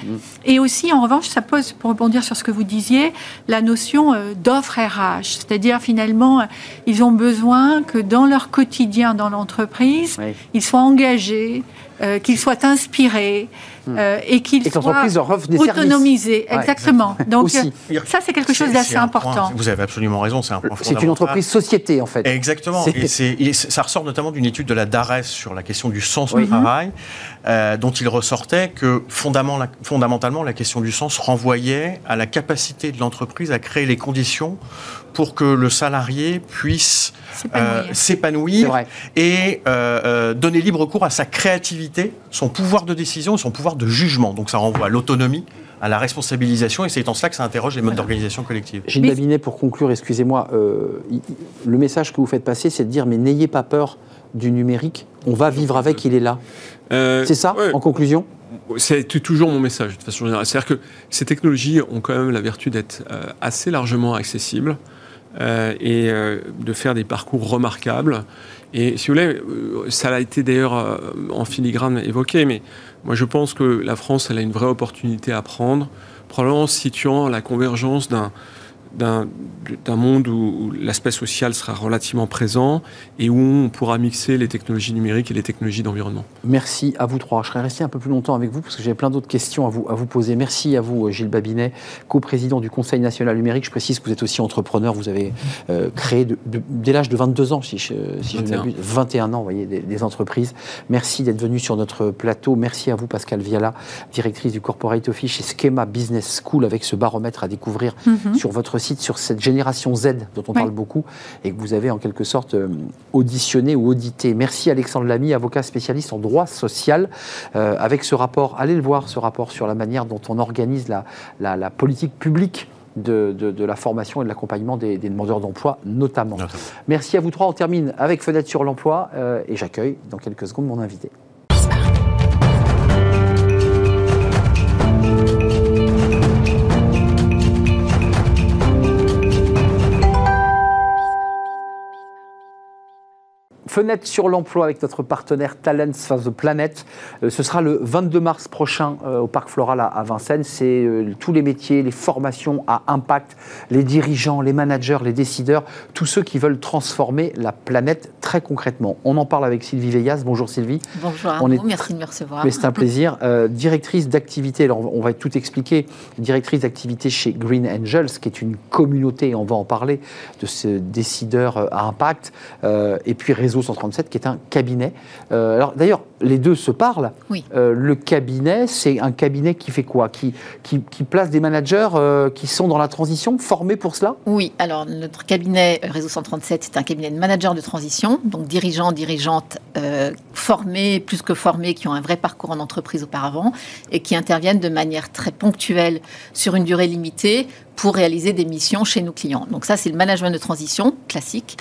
Et aussi, en revanche, ça pose, pour rebondir sur ce que vous disiez, la notion euh, d'offre RH. C'est-à-dire, finalement, ils ont besoin que dans leur quotidien dans l'entreprise, Oui. ils soient engagés, euh, qu'ils soient inspirés euh, et qu'ils soient autonomisés. Ouais, Exactement. Donc, Aussi. ça, c'est quelque chose d'assez point- important. vous avez absolument raison, c'est un point C'est une entreprise société en fait. Exactement. Et, et ça ressort notamment d'une étude de la DARES sur la question du sens Oui. du travail, euh, dont il ressortait que fondamentalement, fondamentalement, la question du sens renvoyait à la capacité de l'entreprise à créer les conditions pour que le salarié puisse S'épanouir. euh, et euh, euh, donner libre cours à sa créativité, son pouvoir de décision son pouvoir de jugement. Donc ça renvoie à l'autonomie, à la responsabilisation, et c'est en cela que ça interroge les modes d'organisation collective. Gilles Babinet, pour conclure, excusez-moi, euh, le message que vous faites passer, c'est de dire mais n'ayez pas peur du numérique, on va vivre avec, il est là. Euh, C'est ça, ouais. en conclusion? C'est toujours mon message de façon générale. C'est-à-dire que ces technologies ont quand même la vertu d'être euh, assez largement accessibles euh, et euh, de faire des parcours remarquables. Et si vous voulez, euh, ça a été d'ailleurs euh, en filigrane évoqué, mais moi je pense que la France, elle a une vraie opportunité à prendre, probablement en situant la convergence d'un d'un monde où, où l'aspect social sera relativement présent et où on pourra mixer les technologies numériques et les technologies d'environnement. Merci à vous trois. Je serais resté un peu plus longtemps avec vous parce que j'avais plein d'autres questions à vous, à vous poser. Merci à vous, Gilles Babinet, co-président du Conseil national numérique. Je précise que vous êtes aussi entrepreneur. Vous avez euh, créé de- de- dès l'âge de 22 ans, si je, si je ne 21. m'abuse, 21 ans, vous voyez, des, des entreprises. Merci d'être venu sur notre plateau. Merci à vous, Pascal Viala, directrice du Corporate Office chez Schema Business School, avec ce baromètre à découvrir Mhm. sur votre site, sur cette génération Z dont on Oui. parle beaucoup et que vous avez en quelque sorte euh, auditionné ou audité. Merci Alexandre Lamy, avocat spécialiste en droit social, euh, avec ce rapport. Allez le voir, ce rapport sur la manière dont on organise la, la- la politique publique. De, de- de la formation et de l'accompagnement des, des demandeurs d'emploi notamment. Notamment. Merci à vous trois. On termine avec Fenêtre sur l'emploi euh, et j'accueille dans quelques secondes mon invité. Fenêtre sur l'emploi avec notre partenaire Talents for the Planet. Euh, ce sera le 22 mars prochain euh, au Parc Floral à, Vincennes. C'est euh, tous les métiers, les formations à impact, les dirigeants, les managers, les décideurs, tous ceux qui veulent transformer la planète très concrètement. On en parle avec Sylvie Veillas. Bonjour Sylvie. Bonjour On est merci de me recevoir. Mais c'est un plaisir. Euh, directrice d'activité, alors on va tout expliquer, directrice d'activité chez Green Angels, qui est une communauté, on va en parler, de ces décideurs à impact, euh, et puis Réseau 137, qui est un cabinet. Euh, alors d'ailleurs, les deux se parlent. Oui. Euh, le cabinet, c'est un cabinet qui fait quoi? Qui, qui, qui place des managers euh, qui sont dans la transition, formés pour cela? Oui, alors notre cabinet Réseau 137, c'est un cabinet de managers de transition, donc dirigeants, dirigeantes formés, plus que formés, qui ont un vrai parcours en entreprise auparavant et qui interviennent de manière très ponctuelle sur une durée limitée pour réaliser des missions chez nos clients. Donc ça, c'est le management de transition classique.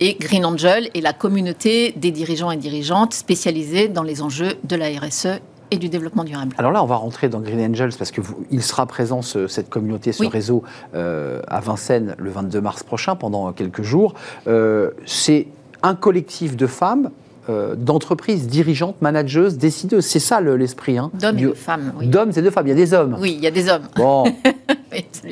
Et Green Angel est la communauté des dirigeants et dirigeantes spécialisés dans les enjeux de la RSE et du développement durable. Alors là, on va rentrer dans Green Angels parce que vous- il sera présent ce- cette communauté, ce Oui. réseau euh, à Vincennes le 22 mars prochain pendant quelques jours. Euh, c'est un collectif de femmes. euh, d'entreprises dirigeantes, manageuses, décideuses. C'est ça le- l'esprit. Hein, D'hommes et de femmes, oui. D'hommes et de femmes. Il y a des hommes. Oui, il y a des hommes. Bon. <laughs>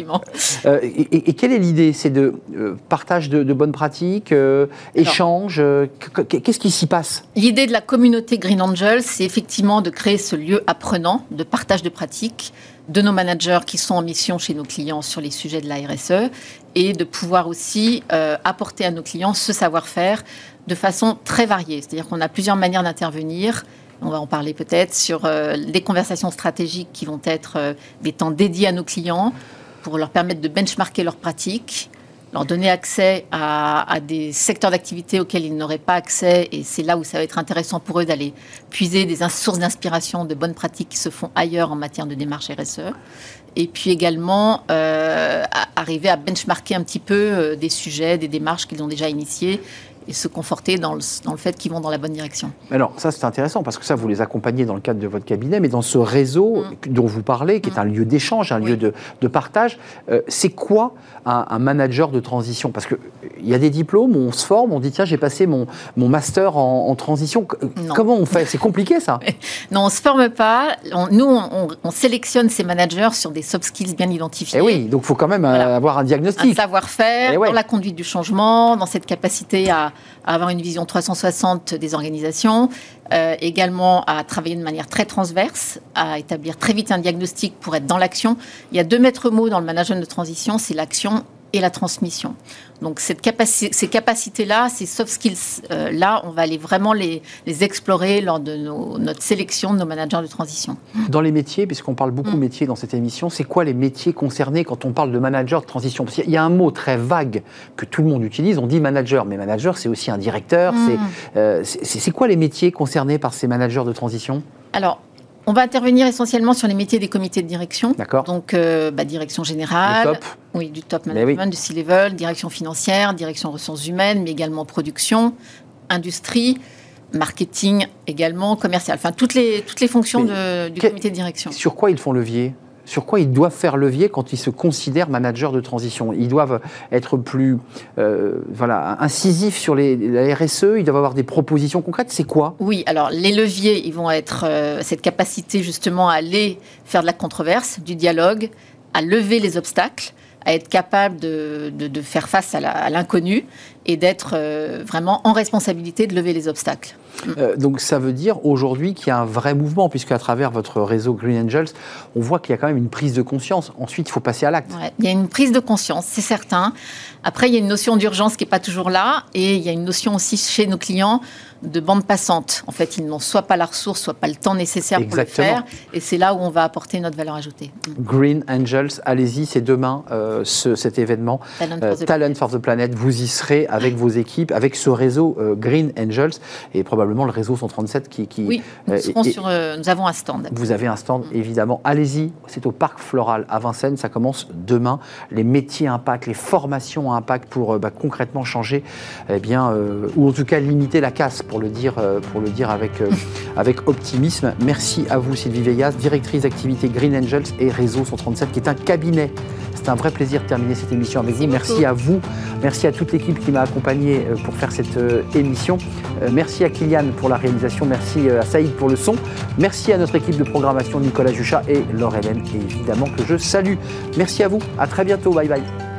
Absolument. Euh, et, quelle est l'idée? C'est de euh, partage de, de bonnes pratiques, euh, échange. euh, qu- qu- Qu'est-ce qui s'y passe? L'idée de la communauté Green Angel, c'est effectivement de créer ce lieu apprenant, de partage de pratiques de nos managers qui sont en mission chez nos clients sur les sujets de la RSE et de pouvoir aussi apporter à nos clients ce savoir-faire de façon très variée. C'est-à-dire qu'on a plusieurs manières d'intervenir. On va en parler peut-être sur euh, les conversations stratégiques qui vont être euh, des temps dédiés à nos clients pour leur permettre de benchmarker leurs pratiques, leur donner accès à, des secteurs d'activité auxquels ils n'auraient pas accès. Et c'est là où ça va être intéressant pour eux d'aller puiser des sources d'inspiration, de bonnes pratiques qui se font ailleurs en matière de démarche RSE. Et puis également euh, arriver à benchmarker un petit peu euh, des sujets, des démarches qu'ils ont déjà initiées et se conforter dans le, dans le fait qu'ils vont dans la bonne direction. Alors ça c'est intéressant parce que ça vous les accompagnez dans le cadre de votre cabinet, mais dans ce réseau dont vous parlez, qui est un lieu d'échange, un lieu de, de partage, euh, c'est quoi un, un manager de transition? Parce qu'il y a des diplômes, on se forme, on dit tiens j'ai passé mon, mon master en, en transition. Non. Comment on fait? C'est compliqué ça? <laughs> Non, on ne se forme pas. On- nous, on, on- on sélectionne ces managers sur des soft skills bien identifiés. Eh oui, donc il faut quand même euh, Voilà. avoir un un diagnostic. savoir-faire, Eh ouais. dans la conduite du changement, dans cette capacité à, à avoir une vision 360 des organisations, euh, également à travailler de manière très transverse, à établir très vite un diagnostic pour être dans l'action. Il y a deux maîtres mots dans le management de transition, c'est l'action et la transmission. Donc cette capaci- ces capacités-là, ces soft skills-là, on va aller vraiment les, les explorer lors de nos- notre sélection de nos managers de transition. Dans les métiers, puisqu'on parle Mm. beaucoup métiers dans cette émission, c'est quoi les métiers concernés quand on parle de manager de transition? Parce qu'il y a un mot très vague que tout le monde utilise, on dit manager, mais manager c'est aussi un directeur. Mm. c'est, euh, C'est c'est quoi les métiers concernés par ces managers de transition? Alors, on va intervenir essentiellement sur les métiers des comités de direction. D'accord. Donc, euh, bah, direction générale. Le top. Oui, du top Mais oui. management, du C-level, direction financière, direction ressources humaines, mais également production, industrie, marketing également, commercial. Enfin, toutes les, toutes les fonctions de- du que- comité de direction. Sur quoi ils font levier? Sur quoi ils doivent faire levier quand ils se considèrent managers de transition. Ils doivent être plus euh, incisifs sur les, la RSE, ils doivent avoir des propositions concrètes. C'est quoi? Oui, alors les leviers, ils vont être euh, cette capacité justement à aller faire de la controverse, du dialogue, à lever les obstacles, à être capable de, faire face à l'inconnu et d'être euh, vraiment en responsabilité de lever les obstacles. Euh, donc ça veut dire aujourd'hui qu'il y a un vrai mouvement, puisque à travers votre réseau Green Angels, on voit qu'il y a quand même une prise de conscience. Ensuite, il faut passer à l'acte. Ouais, il y a une prise de conscience, c'est certain. Après, il y a une notion d'urgence qui n'est pas toujours là, et il y a une notion aussi chez nos clients de bande passante. En fait, ils n'ont soit pas la ressource, soit pas le temps nécessaire pour le faire, et c'est là où on va apporter notre valeur ajoutée. Green Angels, allez-y, c'est demain euh, ce- cet événement. Talent for the Talent for the Planet, vous y serez avec vos équipes, avec ce réseau euh, Green Angels et probablement le réseau 137 qui... qui Oui, nous, euh, serons et- sur, euh, nous avons un stand. Vous avez un stand, évidemment. Allez-y, c'est au Parc Floral à Vincennes. Ça commence demain. Les métiers à impact, les formations à impact pour bah, concrètement changer, eh bien, euh, ou en tout cas limiter la casse, pour le dire, pour le dire avec, euh, avec optimisme. Merci à vous, Sylvie Veillas, directrice d'activité Green Angels et Réseau 137, qui est un cabinet. C'est un vrai plaisir de terminer cette émission avec vous. Merci à vous. Merci à toute l'équipe qui m'a accompagné euh, pour faire cette euh, émission. Euh, Merci à Kylian pour la réalisation. Merci à Saïd pour le son. Merci à notre équipe de programmation Nicolas Juchat et Laure Hélène, évidemment, que je salue. Merci à vous. À très bientôt. Bye bye.